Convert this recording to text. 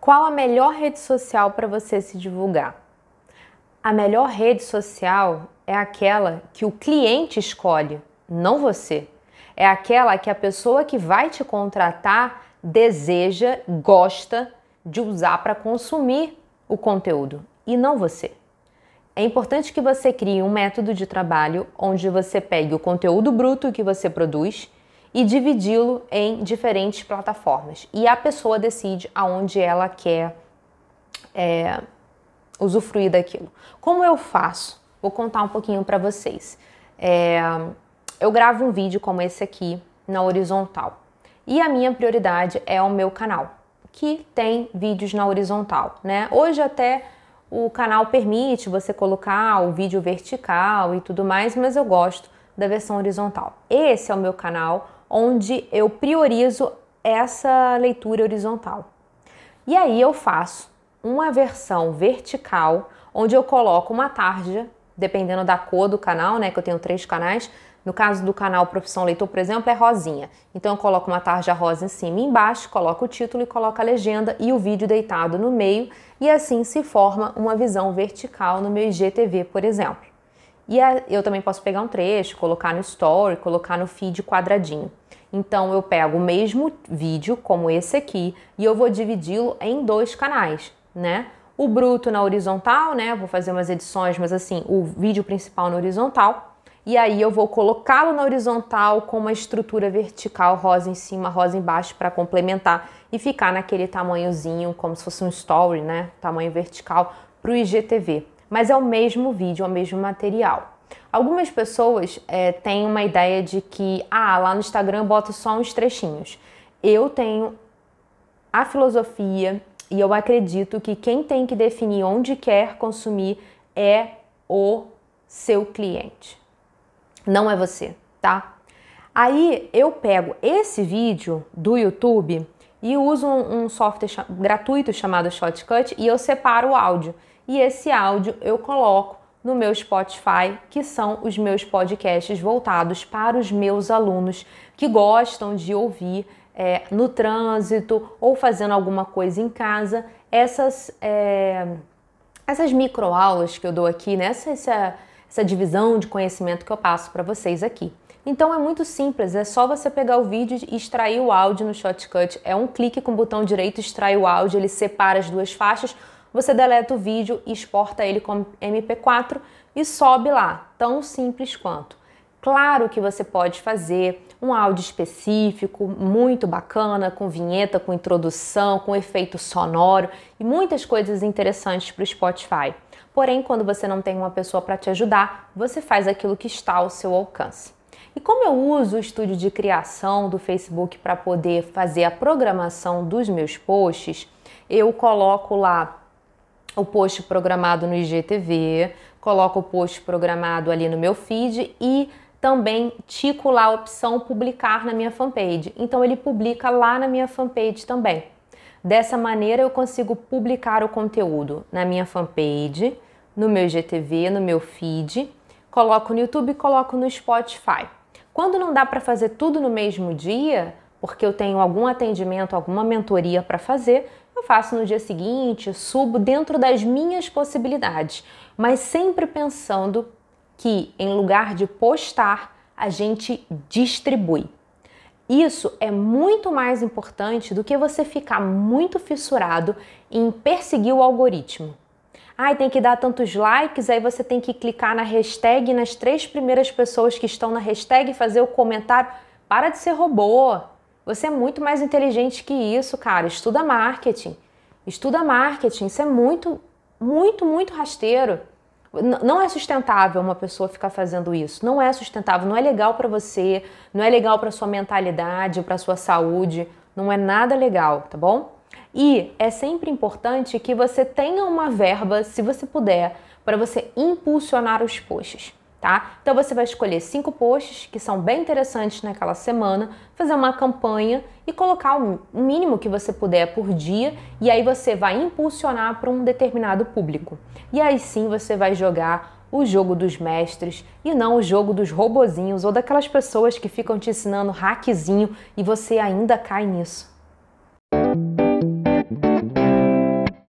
Qual a melhor rede social para você se divulgar? A melhor rede social é aquela que o cliente escolhe, não você. É aquela que a pessoa que vai te contratar deseja, gosta de usar para consumir o conteúdo e não você. É importante que você crie um método de trabalho onde você pegue o conteúdo bruto que você produz e dividi-lo em diferentes plataformas. E a pessoa decide aonde ela quer é, usufruir daquilo. Como eu faço? Vou contar um pouquinho para vocês. É, eu gravo um vídeo como esse aqui na horizontal e a minha prioridade é o meu canal, que tem vídeos na horizontal, né? Hoje até o canal permite você colocar o vídeo vertical e tudo mais, mas eu gosto da versão horizontal. Esse é o meu canal onde eu priorizo essa leitura horizontal. E aí eu faço uma versão vertical, onde eu coloco uma tarja, dependendo da cor do canal, né? Que eu tenho três canais. No caso do canal Profissão Leitor, por exemplo, é rosinha. Então eu coloco uma tarja rosa em cima e embaixo, coloco o título e coloco a legenda e o vídeo deitado no meio, e assim se forma uma visão vertical no meu IGTV, por exemplo. E eu também posso pegar um trecho, colocar no story, colocar no feed quadradinho. Então eu pego o mesmo vídeo, como esse aqui, e eu vou dividi-lo em dois canais, né? O bruto na horizontal, né? Vou fazer umas edições, mas assim, o vídeo principal na horizontal. E aí eu vou colocá-lo na horizontal com uma estrutura vertical, rosa em cima, rosa embaixo para complementar e ficar naquele tamanhozinho, como se fosse um story, né? Tamanho vertical para o IGTV mas é o mesmo vídeo, é o mesmo material. Algumas pessoas é, têm uma ideia de que, ah, lá no Instagram eu boto só uns trechinhos. Eu tenho a filosofia e eu acredito que quem tem que definir onde quer consumir é o seu cliente. Não é você, tá? Aí eu pego esse vídeo do YouTube e uso um, um software gratuito chamado Shotcut e eu separo o áudio e esse áudio eu coloco no meu Spotify, que são os meus podcasts voltados para os meus alunos que gostam de ouvir é, no trânsito ou fazendo alguma coisa em casa. Essas, é, essas microaulas que eu dou aqui, né? essa, essa, essa divisão de conhecimento que eu passo para vocês aqui. Então é muito simples, é só você pegar o vídeo e extrair o áudio no Shotcut. É um clique com o botão direito, extrai o áudio, ele separa as duas faixas você deleta o vídeo e exporta ele como MP4 e sobe lá, tão simples quanto. Claro que você pode fazer um áudio específico, muito bacana, com vinheta, com introdução, com efeito sonoro e muitas coisas interessantes para o Spotify. Porém, quando você não tem uma pessoa para te ajudar, você faz aquilo que está ao seu alcance. E como eu uso o estúdio de criação do Facebook para poder fazer a programação dos meus posts, eu coloco lá o post programado no IGTV, coloco o post programado ali no meu feed e também tico lá a opção publicar na minha fanpage. Então ele publica lá na minha fanpage também. Dessa maneira eu consigo publicar o conteúdo na minha fanpage, no meu IGTV, no meu feed, coloco no YouTube e coloco no Spotify. Quando não dá para fazer tudo no mesmo dia, porque eu tenho algum atendimento, alguma mentoria para fazer, eu faço no dia seguinte, subo dentro das minhas possibilidades, mas sempre pensando que em lugar de postar, a gente distribui. Isso é muito mais importante do que você ficar muito fissurado em perseguir o algoritmo. Ai, tem que dar tantos likes, aí você tem que clicar na hashtag nas três primeiras pessoas que estão na hashtag fazer o comentário. Para de ser robô. Você é muito mais inteligente que isso, cara. Estuda marketing. Estuda marketing. Isso é muito, muito, muito rasteiro. Não é sustentável uma pessoa ficar fazendo isso. Não é sustentável. Não é legal para você. Não é legal para sua mentalidade, para sua saúde. Não é nada legal, tá bom? E é sempre importante que você tenha uma verba, se você puder, para você impulsionar os posts tá? Então você vai escolher cinco posts que são bem interessantes naquela semana, fazer uma campanha e colocar o mínimo que você puder por dia e aí você vai impulsionar para um determinado público. E aí sim você vai jogar o jogo dos mestres e não o jogo dos robozinhos ou daquelas pessoas que ficam te ensinando hackzinho e você ainda cai nisso.